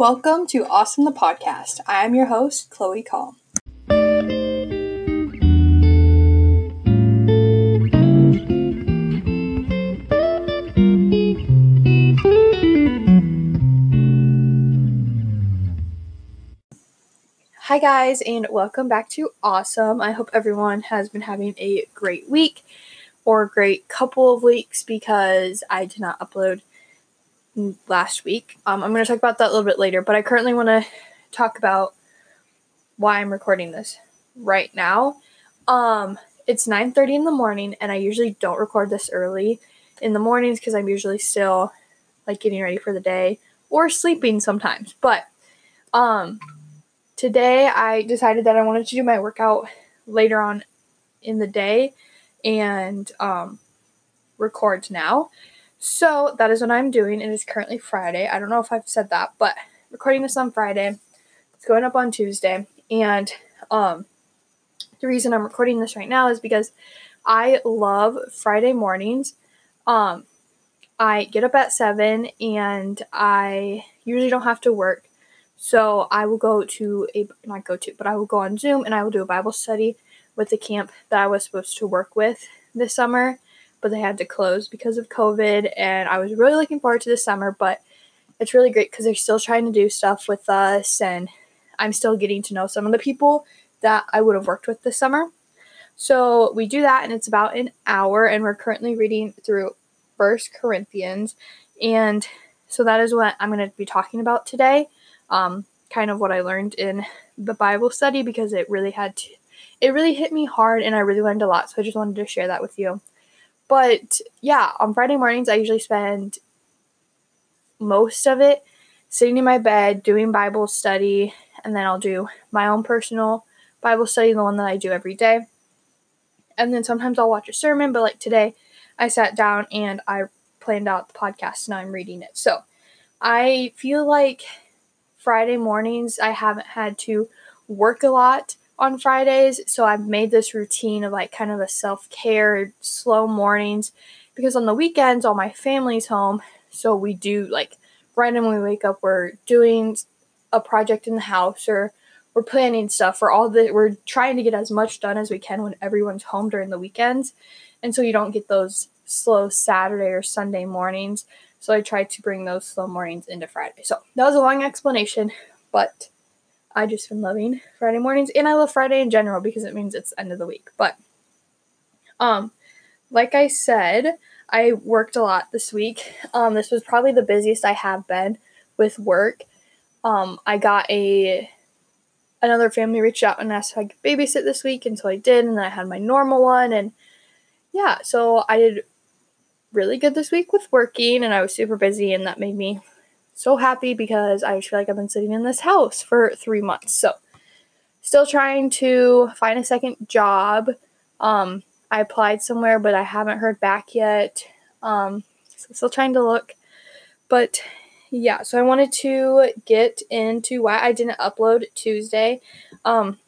Welcome to Awesome the Podcast. I am your host, Chloe Kahl. Hi, guys, and welcome back to Awesome. I hope everyone has been having a great week or a great couple of weeks because I did not upload last week. Um, I'm going to talk about that a little bit later, but I currently want to talk about why I'm recording this right now. Um, it's 9:30 in the morning, and I usually don't record this early in the mornings because I'm usually still like getting ready for the day or sleeping sometimes. But um, today I decided that I wanted to do my workout later on in the day and um, record now. So that is what I'm doing. It is currently Friday. I don't know if I've said that, but recording this on Friday. It's going up on Tuesday. And um, the reason I'm recording this right now is because I love Friday mornings. Um, I get up at 7 and I usually don't have to work. So I will go to a not go to, but I will go on Zoom and I will do a Bible study with the camp that I was supposed to work with this summer, but they had to close because of COVID. And I was really looking forward to this summer, but it's really great because they're still trying to do stuff with us, and I'm still getting to know some of the people that I would have worked with this summer. So we do that, and it's about an hour, and we're currently reading through First Corinthians, and so that is what I'm going to be talking about today um, kind of what I learned in the Bible study because it really had to, it really hit me hard and I really learned a lot. So I just wanted to share that with you. But yeah, on Friday mornings, I usually spend most of it sitting in my bed doing Bible study, and then I'll do my own personal Bible study, the one that I do every day. And then sometimes I'll watch a sermon, but like today, I sat down and I planned out the podcast and I'm reading it. So I feel like Friday mornings, I haven't had to work a lot on Fridays, so I've made this routine of like kind of a self care, slow mornings because on the weekends, all my family's home, so we do like right when we wake up, we're doing a project in the house or we're planning stuff for all the we're trying to get as much done as we can when everyone's home during the weekends and so you don't get those slow saturday or sunday mornings so I tried to bring those slow mornings into Friday. So that was a long explanation, but I just been loving Friday mornings and I love Friday in general because it means it's end of the week. But um like I said, I worked a lot this week. Um this was probably the busiest I have been with work. Um I got a another family reached out and asked if I could babysit this week and so I did and then I had my normal one and yeah, so I did really good this week with working and I was super busy and that made me so happy because I feel like I've been sitting in this house for three months. So still trying to find a second job. Um, I applied somewhere but I haven't heard back yet. Um, so still trying to look. But yeah, so I wanted to get into why I didn't upload Tuesday. Um,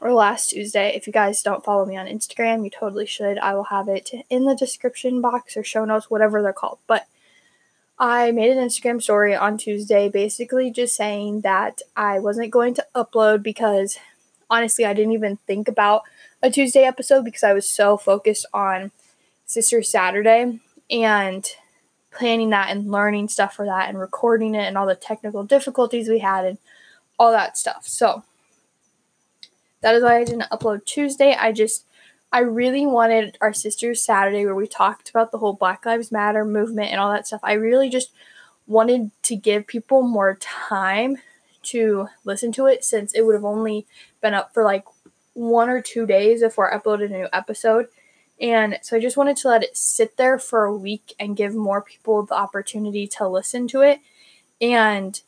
or last Tuesday. If you guys don't follow me on Instagram, you totally should. I will have it in the description box or show notes, whatever they're called. But I made an Instagram story on Tuesday basically just saying that I wasn't going to upload because honestly, I didn't even think about a Tuesday episode because I was so focused on Sister Saturday and planning that and learning stuff for that and recording it and all the technical difficulties we had and all that stuff. So, that is why I didn't upload Tuesday. I just, I really wanted our Sisters Saturday where we talked about the whole Black Lives Matter movement and all that stuff. I really just wanted to give people more time to listen to it since it would have only been up for like one or two days before I uploaded a new episode. And so I just wanted to let it sit there for a week and give more people the opportunity to listen to it and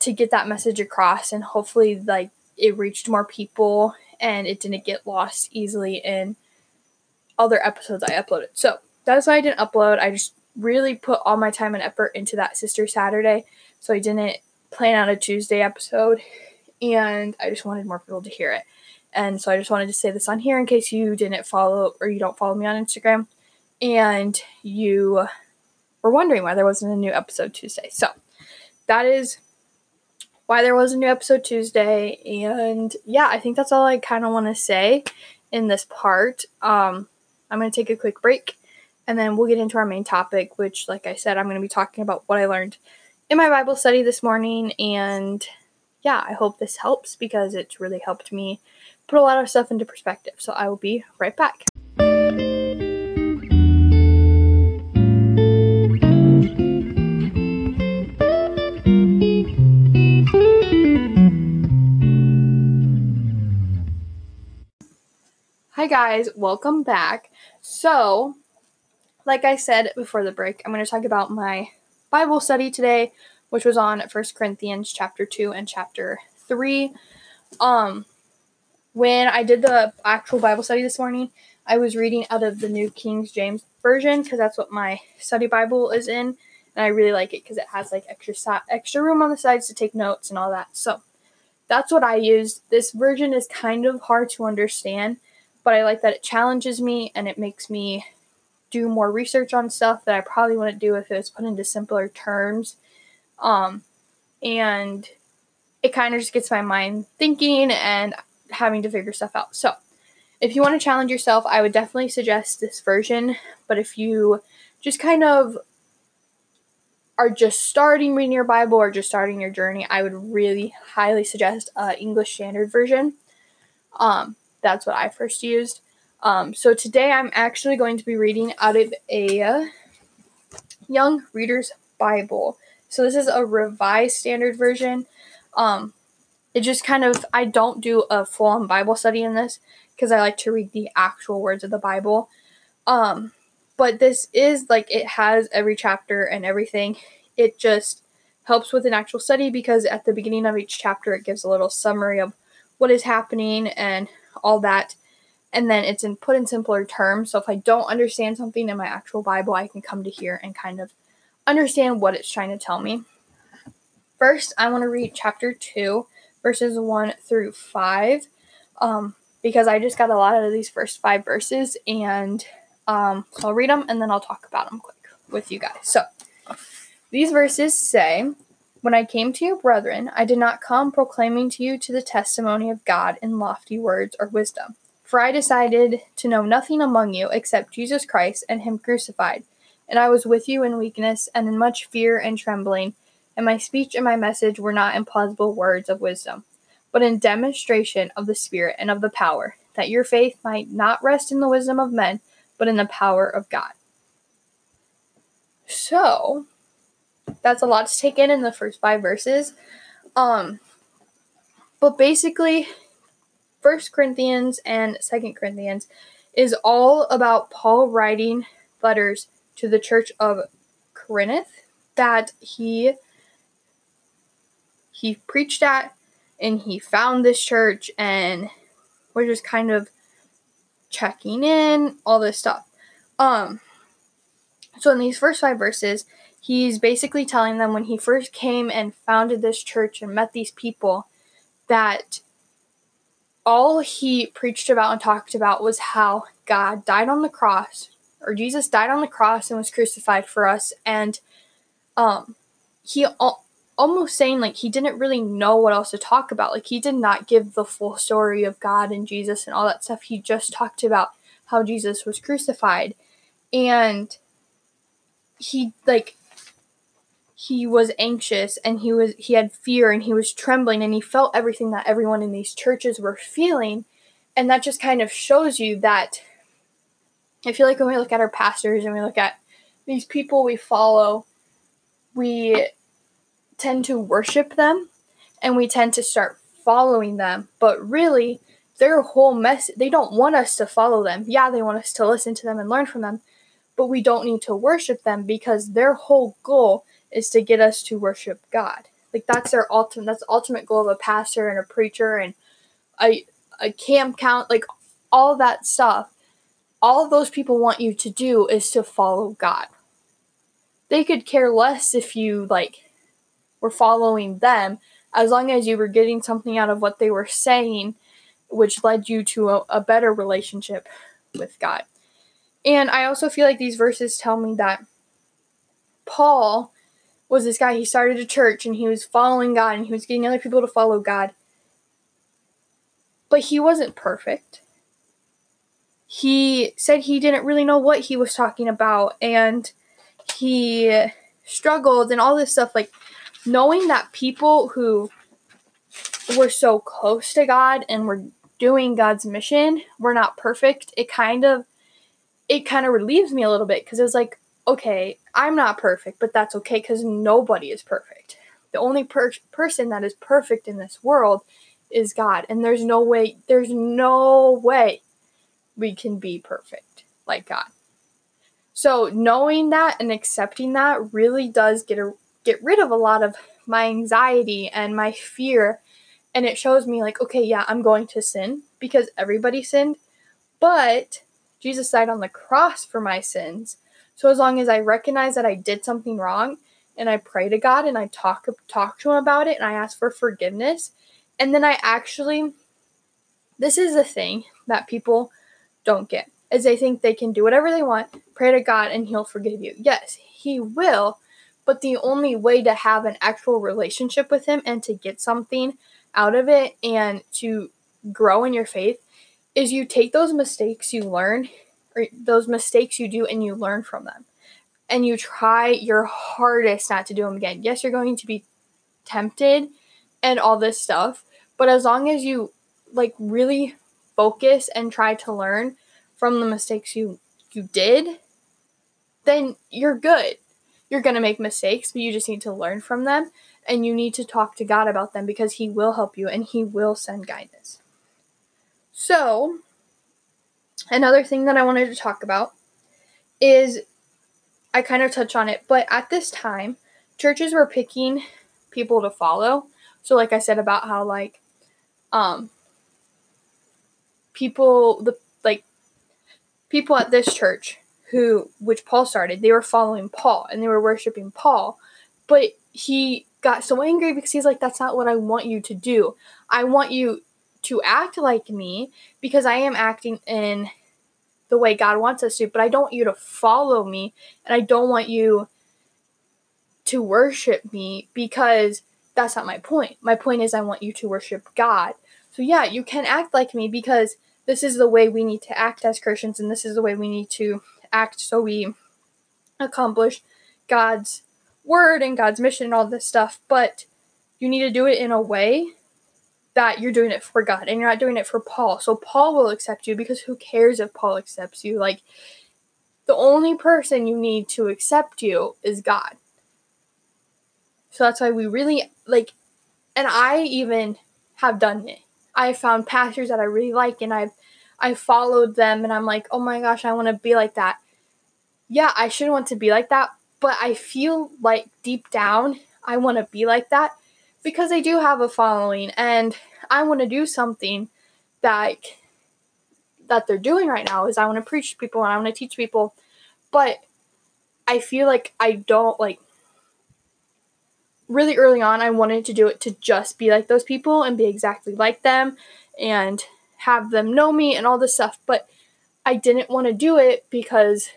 to get that message across and hopefully like it reached more people and it didn't get lost easily in other episodes I uploaded. So that's why I didn't upload. I just really put all my time and effort into that Sister Saturday. So I didn't plan out a Tuesday episode and I just wanted more people to hear it. And so I just wanted to say this on here in case you didn't follow or you don't follow me on Instagram and you were wondering why there wasn't a new episode Tuesday. So that is why there was a new episode Tuesday. And yeah, I think that's all I kind of want to say in this part. Um, I'm going to take a quick break and then we'll get into our main topic, which, like I said, I'm going to be talking about what I learned in my Bible study this morning. And yeah, I hope this helps because it's really helped me put a lot of stuff into perspective. So I will be right back. Hi guys, welcome back. So, like I said before the break, I'm going to talk about my Bible study today, which was on First Corinthians chapter 2 and chapter 3. Um when I did the actual Bible study this morning, I was reading out of the New King James version because that's what my study Bible is in, and I really like it because it has like extra extra room on the sides to take notes and all that. So, that's what I used. This version is kind of hard to understand but I like that it challenges me and it makes me do more research on stuff that I probably wouldn't do if it was put into simpler terms. Um, and it kind of just gets my mind thinking and having to figure stuff out. So, if you want to challenge yourself, I would definitely suggest this version. But if you just kind of are just starting reading your Bible or just starting your journey, I would really highly suggest uh, English Standard Version. Um, that's what I first used. Um, so today I'm actually going to be reading out of a Young Reader's Bible. So this is a revised standard version. Um, it just kind of, I don't do a full on Bible study in this because I like to read the actual words of the Bible. Um, but this is like, it has every chapter and everything. It just helps with an actual study because at the beginning of each chapter, it gives a little summary of what is happening and all that. And then it's in put in simpler terms. So if I don't understand something in my actual Bible, I can come to here and kind of understand what it's trying to tell me. First, I want to read chapter 2, verses 1 through 5, um, because I just got a lot out of these first five verses. And um, so I'll read them and then I'll talk about them quick with you guys. So these verses say, when I came to you, brethren, I did not come proclaiming to you to the testimony of God in lofty words or wisdom. For I decided to know nothing among you except Jesus Christ and Him crucified. And I was with you in weakness and in much fear and trembling, and my speech and my message were not in plausible words of wisdom, but in demonstration of the Spirit and of the power, that your faith might not rest in the wisdom of men, but in the power of God. So, that's a lot to take in in the first five verses. Um, but basically, First Corinthians and Second Corinthians is all about Paul writing letters to the church of Corinth that he he preached at and he found this church and we're just kind of checking in all this stuff um so in these first five verses he's basically telling them when he first came and founded this church and met these people that all he preached about and talked about was how God died on the cross or Jesus died on the cross and was crucified for us. And um he al- almost saying like he didn't really know what else to talk about. Like he did not give the full story of God and Jesus and all that stuff. He just talked about how Jesus was crucified. And he like he was anxious and he was he had fear and he was trembling and he felt everything that everyone in these churches were feeling. And that just kind of shows you that I feel like when we look at our pastors and we look at these people we follow we tend to worship them and we tend to start following them. But really their whole mess they don't want us to follow them. Yeah they want us to listen to them and learn from them but we don't need to worship them because their whole goal is to get us to worship God. Like that's their ultimate that's the ultimate goal of a pastor and a preacher and a a camp count like all that stuff. All those people want you to do is to follow God. They could care less if you like were following them as long as you were getting something out of what they were saying which led you to a, a better relationship with God. And I also feel like these verses tell me that Paul was this guy. He started a church and he was following God and he was getting other people to follow God. But he wasn't perfect. He said he didn't really know what he was talking about and he struggled and all this stuff. Like, knowing that people who were so close to God and were doing God's mission were not perfect, it kind of it kind of relieves me a little bit because it was like, okay, I'm not perfect, but that's okay because nobody is perfect. The only per- person that is perfect in this world is God, and there's no way, there's no way we can be perfect like God. So knowing that and accepting that really does get a, get rid of a lot of my anxiety and my fear, and it shows me like, okay, yeah, I'm going to sin because everybody sinned, but Jesus died on the cross for my sins so as long as I recognize that I did something wrong and I pray to God and I talk talk to him about it and I ask for forgiveness and then I actually this is a thing that people don't get. Is they think they can do whatever they want, pray to God and he'll forgive you. Yes, he will, but the only way to have an actual relationship with him and to get something out of it and to grow in your faith is you take those mistakes you learn or those mistakes you do and you learn from them and you try your hardest not to do them again. Yes, you're going to be tempted and all this stuff, but as long as you like really focus and try to learn from the mistakes you you did, then you're good. You're going to make mistakes, but you just need to learn from them and you need to talk to God about them because he will help you and he will send guidance. So, another thing that I wanted to talk about is I kind of touch on it, but at this time, churches were picking people to follow. So like I said about how like um people the like people at this church who which Paul started, they were following Paul and they were worshiping Paul. But he got so angry because he's like that's not what I want you to do. I want you to act like me because I am acting in the way God wants us to, but I don't want you to follow me and I don't want you to worship me because that's not my point. My point is I want you to worship God. So yeah, you can act like me because this is the way we need to act as Christians and this is the way we need to act so we accomplish God's word and God's mission and all this stuff, but you need to do it in a way that you're doing it for God and you're not doing it for Paul. So Paul will accept you because who cares if Paul accepts you? Like the only person you need to accept you is God. So that's why we really like and I even have done it. I found pastors that I really like and I've I followed them and I'm like, "Oh my gosh, I want to be like that." Yeah, I should want to be like that, but I feel like deep down I want to be like that because I do have a following and I want to do something that that they're doing right now is I want to preach to people and I want to teach people but I feel like I don't like really early on I wanted to do it to just be like those people and be exactly like them and have them know me and all this stuff but I didn't want to do it because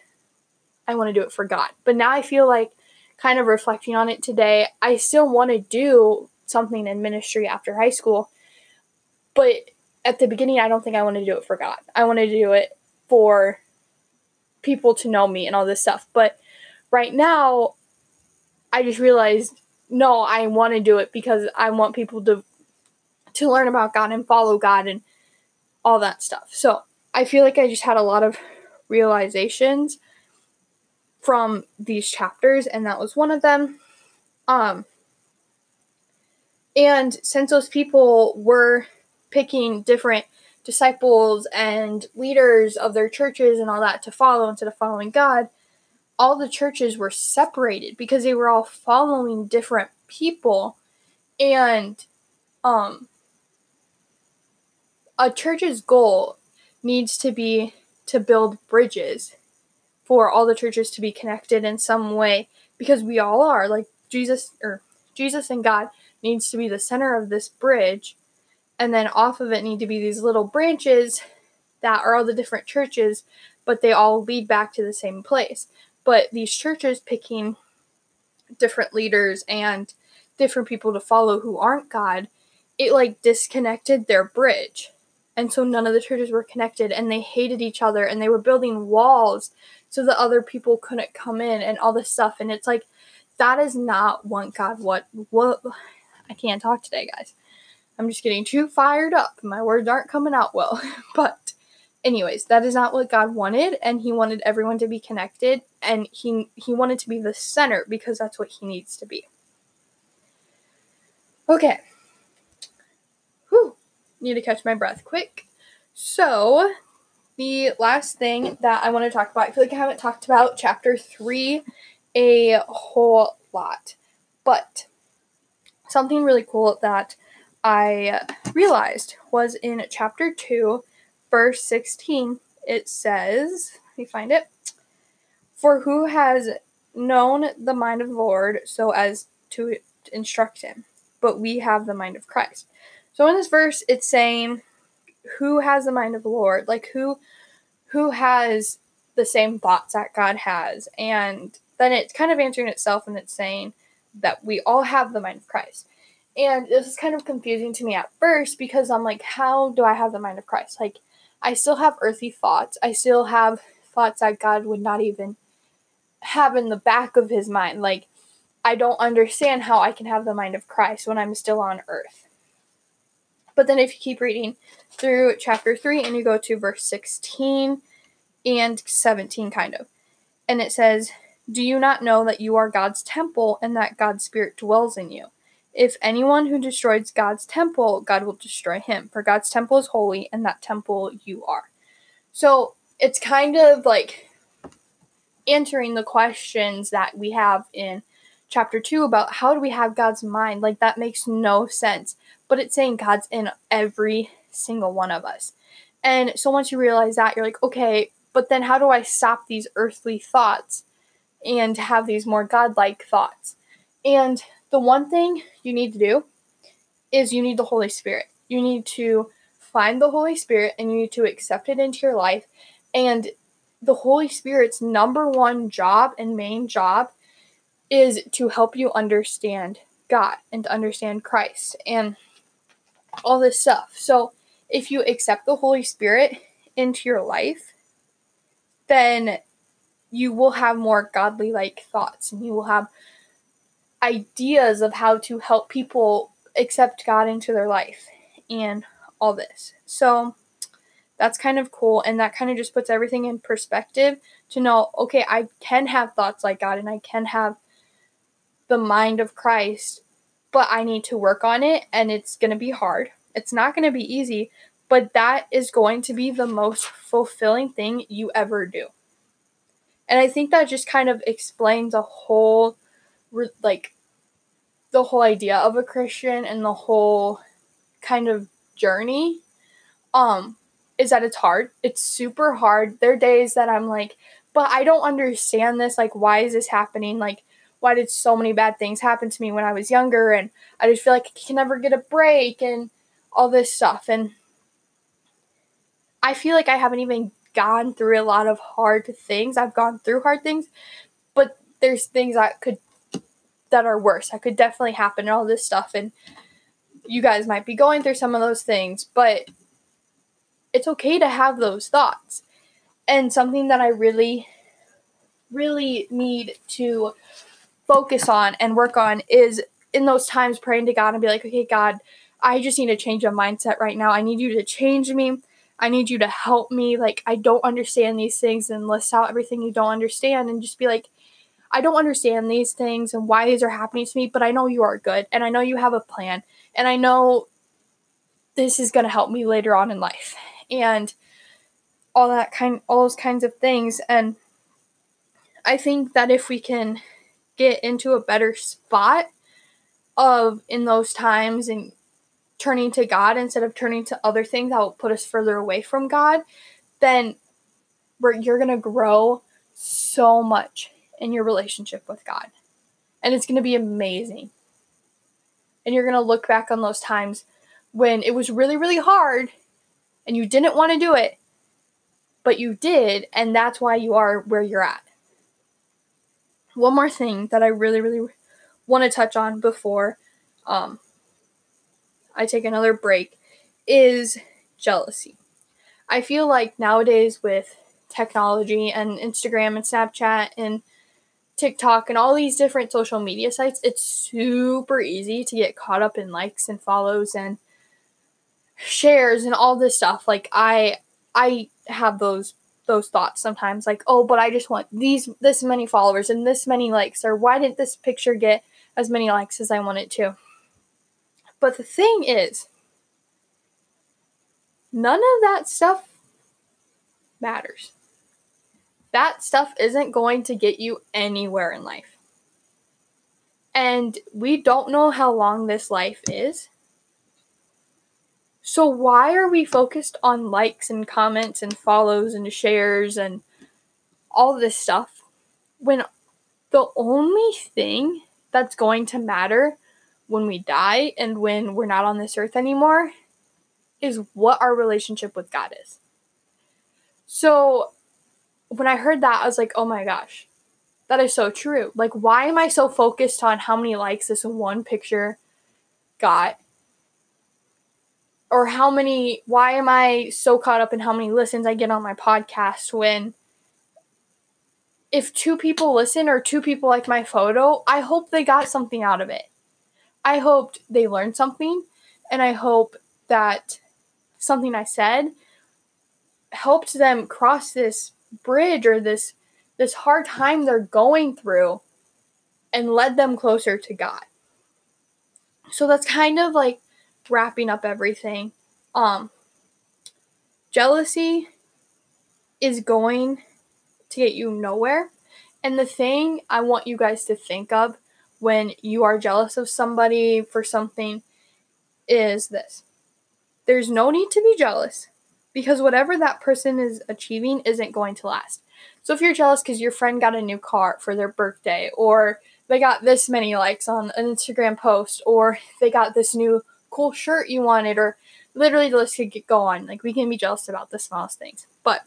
I want to do it for God. But now I feel like kind of reflecting on it today, I still want to do something in ministry after high school. But at the beginning, I don't think I wanted to do it for God. I wanted to do it for people to know me and all this stuff. But right now, I just realized no, I want to do it because I want people to to learn about God and follow God and all that stuff. So I feel like I just had a lot of realizations from these chapters, and that was one of them. Um, and since those people were picking different disciples and leaders of their churches and all that to follow instead of following God, all the churches were separated because they were all following different people. And um a church's goal needs to be to build bridges for all the churches to be connected in some way because we all are like Jesus or Jesus and God needs to be the center of this bridge. And then off of it need to be these little branches that are all the different churches, but they all lead back to the same place. But these churches picking different leaders and different people to follow who aren't God, it like disconnected their bridge. And so none of the churches were connected and they hated each other and they were building walls so that other people couldn't come in and all this stuff. And it's like, that is not what God, what, what, I can't talk today, guys. I'm just getting too fired up. My words aren't coming out well. but anyways, that is not what God wanted and he wanted everyone to be connected and he he wanted to be the center because that's what he needs to be. Okay. Whew. Need to catch my breath quick. So, the last thing that I want to talk about, I feel like I haven't talked about chapter 3 a whole lot. But something really cool that I realized was in chapter 2, verse 16. It says, let me find it. For who has known the mind of the Lord so as to instruct him? But we have the mind of Christ. So in this verse, it's saying, who has the mind of the Lord? Like who who has the same thoughts that God has? And then it's kind of answering itself and it's saying that we all have the mind of Christ. And this is kind of confusing to me at first because I'm like, how do I have the mind of Christ? Like, I still have earthly thoughts. I still have thoughts that God would not even have in the back of his mind. Like, I don't understand how I can have the mind of Christ when I'm still on earth. But then if you keep reading through chapter 3 and you go to verse 16 and 17, kind of, and it says, Do you not know that you are God's temple and that God's Spirit dwells in you? If anyone who destroys God's temple, God will destroy him. For God's temple is holy, and that temple you are. So it's kind of like answering the questions that we have in chapter 2 about how do we have God's mind. Like that makes no sense. But it's saying God's in every single one of us. And so once you realize that, you're like, okay, but then how do I stop these earthly thoughts and have these more godlike thoughts? And the one thing you need to do is you need the Holy Spirit. You need to find the Holy Spirit and you need to accept it into your life. And the Holy Spirit's number one job and main job is to help you understand God and to understand Christ and all this stuff. So, if you accept the Holy Spirit into your life, then you will have more godly like thoughts and you will have ideas of how to help people accept God into their life and all this. So that's kind of cool and that kind of just puts everything in perspective to know okay, I can have thoughts like God and I can have the mind of Christ, but I need to work on it and it's going to be hard. It's not going to be easy, but that is going to be the most fulfilling thing you ever do. And I think that just kind of explains a whole like the whole idea of a Christian and the whole kind of journey um is that it's hard. It's super hard. There are days that I'm like, but I don't understand this. Like, why is this happening? Like, why did so many bad things happen to me when I was younger? And I just feel like I can never get a break and all this stuff. And I feel like I haven't even gone through a lot of hard things. I've gone through hard things, but there's things that could that are worse. That could definitely happen and all this stuff. And you guys might be going through some of those things, but it's okay to have those thoughts. And something that I really, really need to focus on and work on is in those times praying to God and be like, okay, God, I just need to change my mindset right now. I need you to change me. I need you to help me. Like, I don't understand these things and list out everything you don't understand and just be like, I don't understand these things and why these are happening to me, but I know you are good and I know you have a plan and I know this is going to help me later on in life and all that kind all those kinds of things and I think that if we can get into a better spot of in those times and turning to God instead of turning to other things that will put us further away from God, then you're going to grow so much in your relationship with God. And it's going to be amazing. And you're going to look back on those times when it was really, really hard and you didn't want to do it, but you did, and that's why you are where you're at. One more thing that I really, really want to touch on before um, I take another break is jealousy. I feel like nowadays with technology and Instagram and Snapchat and TikTok and all these different social media sites, it's super easy to get caught up in likes and follows and shares and all this stuff. Like I I have those those thoughts sometimes like, "Oh, but I just want these this many followers and this many likes or why didn't this picture get as many likes as I want it to?" But the thing is, none of that stuff matters. That stuff isn't going to get you anywhere in life. And we don't know how long this life is. So, why are we focused on likes and comments and follows and shares and all this stuff when the only thing that's going to matter when we die and when we're not on this earth anymore is what our relationship with God is? So, when I heard that, I was like, oh my gosh, that is so true. Like, why am I so focused on how many likes this one picture got? or how many why am I so caught up in how many listens I get on my podcast when if two people listen or two people like my photo, I hope they got something out of it. I hoped they learned something and I hope that something I said helped them cross this bridge or this this hard time they're going through and led them closer to God. So that's kind of like wrapping up everything. Um, jealousy is going to get you nowhere. And the thing I want you guys to think of when you are jealous of somebody for something is this there's no need to be jealous because whatever that person is achieving isn't going to last. So if you're jealous because your friend got a new car for their birthday, or they got this many likes on an Instagram post, or they got this new cool shirt you wanted, or literally the list could go on. Like we can be jealous about the smallest things. But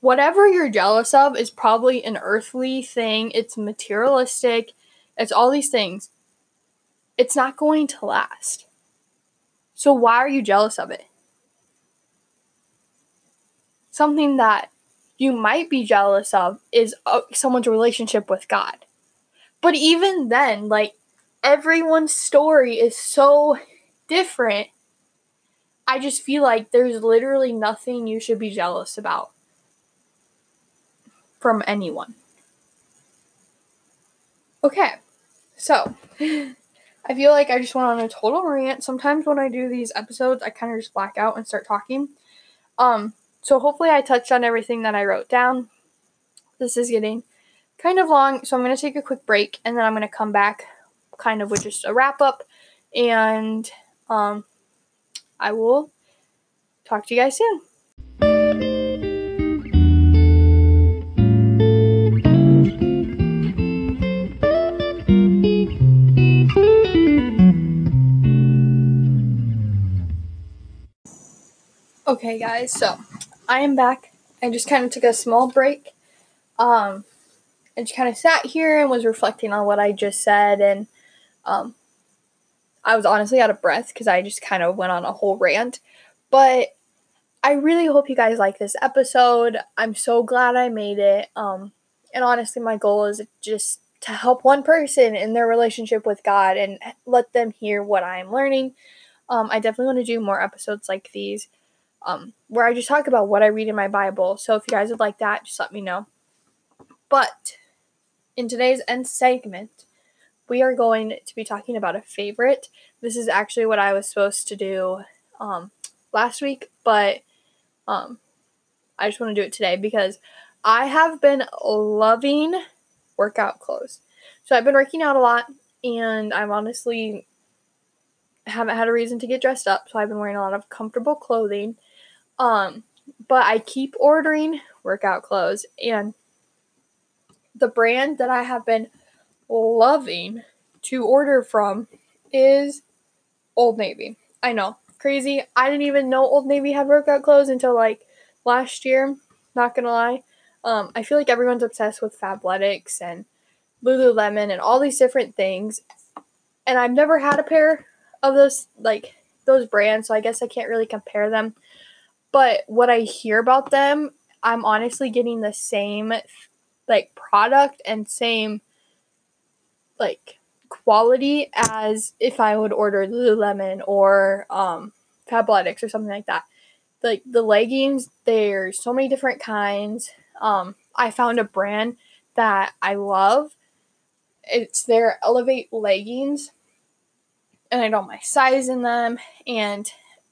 whatever you're jealous of is probably an earthly thing. It's materialistic. It's all these things. It's not going to last. So why are you jealous of it? Something that you might be jealous of is uh, someone's relationship with God. But even then, like everyone's story is so different. I just feel like there's literally nothing you should be jealous about from anyone. Okay, so I feel like I just went on a total rant. Sometimes when I do these episodes, I kind of just black out and start talking. Um, so hopefully I touched on everything that I wrote down. This is getting kind of long, so I'm going to take a quick break and then I'm going to come back kind of with just a wrap up. And um, I will talk to you guys soon. Okay, guys, so I am back. I just kind of took a small break. Um, I just kind of sat here and was reflecting on what I just said and um, I was honestly out of breath because I just kind of went on a whole rant. But I really hope you guys like this episode. I'm so glad I made it. Um, and honestly, my goal is just to help one person in their relationship with God and let them hear what I'm learning. Um, I definitely want to do more episodes like these um, where I just talk about what I read in my Bible. So if you guys would like that, just let me know. But in today's end segment, we are going to be talking about a favorite. This is actually what I was supposed to do um, last week, but um, I just want to do it today because I have been loving workout clothes. So I've been working out a lot, and I'm honestly haven't had a reason to get dressed up, so I've been wearing a lot of comfortable clothing. Um, but I keep ordering workout clothes, and the brand that I have been loving to order from is Old Navy. I know, crazy. I didn't even know Old Navy had workout clothes until like last year. Not gonna lie. Um, I feel like everyone's obsessed with Fabletics and Lululemon and all these different things. And I've never had a pair of those like those brands, so I guess I can't really compare them. But what I hear about them, I'm honestly getting the same like product and same like quality as if I would order Lululemon or um Fabletics or something like that. Like the leggings, there's so many different kinds. Um, I found a brand that I love. It's their Elevate leggings, and I know my size in them, and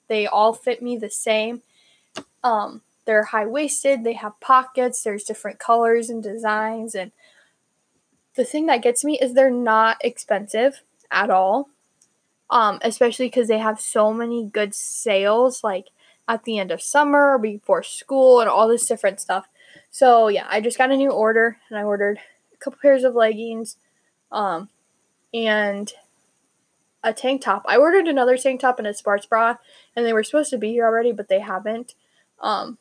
they all fit me the same. Um, they're high waisted, they have pockets, there's different colors and designs, and the thing that gets me is they're not expensive at all. Um, especially because they have so many good sales, like at the end of summer or before school and all this different stuff. So yeah, I just got a new order and I ordered a couple pairs of leggings, um, and a tank top. I ordered another tank top and a sports bra, and they were supposed to be here already, but they haven't. Um,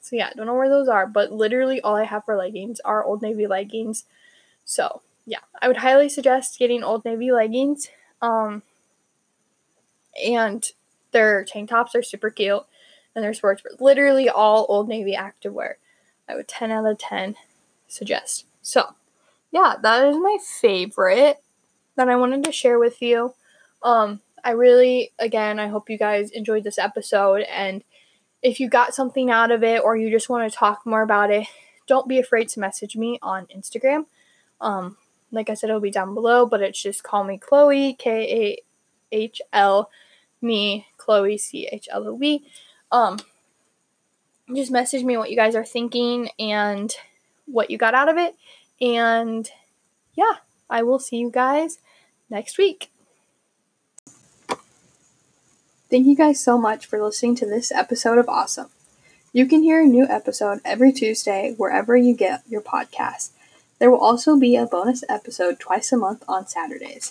so yeah, don't know where those are, but literally all I have for leggings are Old Navy leggings. So yeah, I would highly suggest getting Old Navy leggings. Um, and their tank tops are super cute, and their sports literally all Old Navy activewear. I would 10 out of 10 suggest. So yeah, that is my favorite that I wanted to share with you. Um, I really, again, I hope you guys enjoyed this episode. And if you got something out of it or you just want to talk more about it, don't be afraid to message me on Instagram. Um, like I said, it'll be down below, but it's just Kahl me Chloe, K A H L, me, Chloe, C H L O E. Um, just message me what you guys are thinking and what you got out of it. And yeah, I will see you guys next week. Thank you guys so much for listening to this episode of Awesome. You can hear a new episode every Tuesday wherever you get your podcast. There will also be a bonus episode twice a month on Saturdays.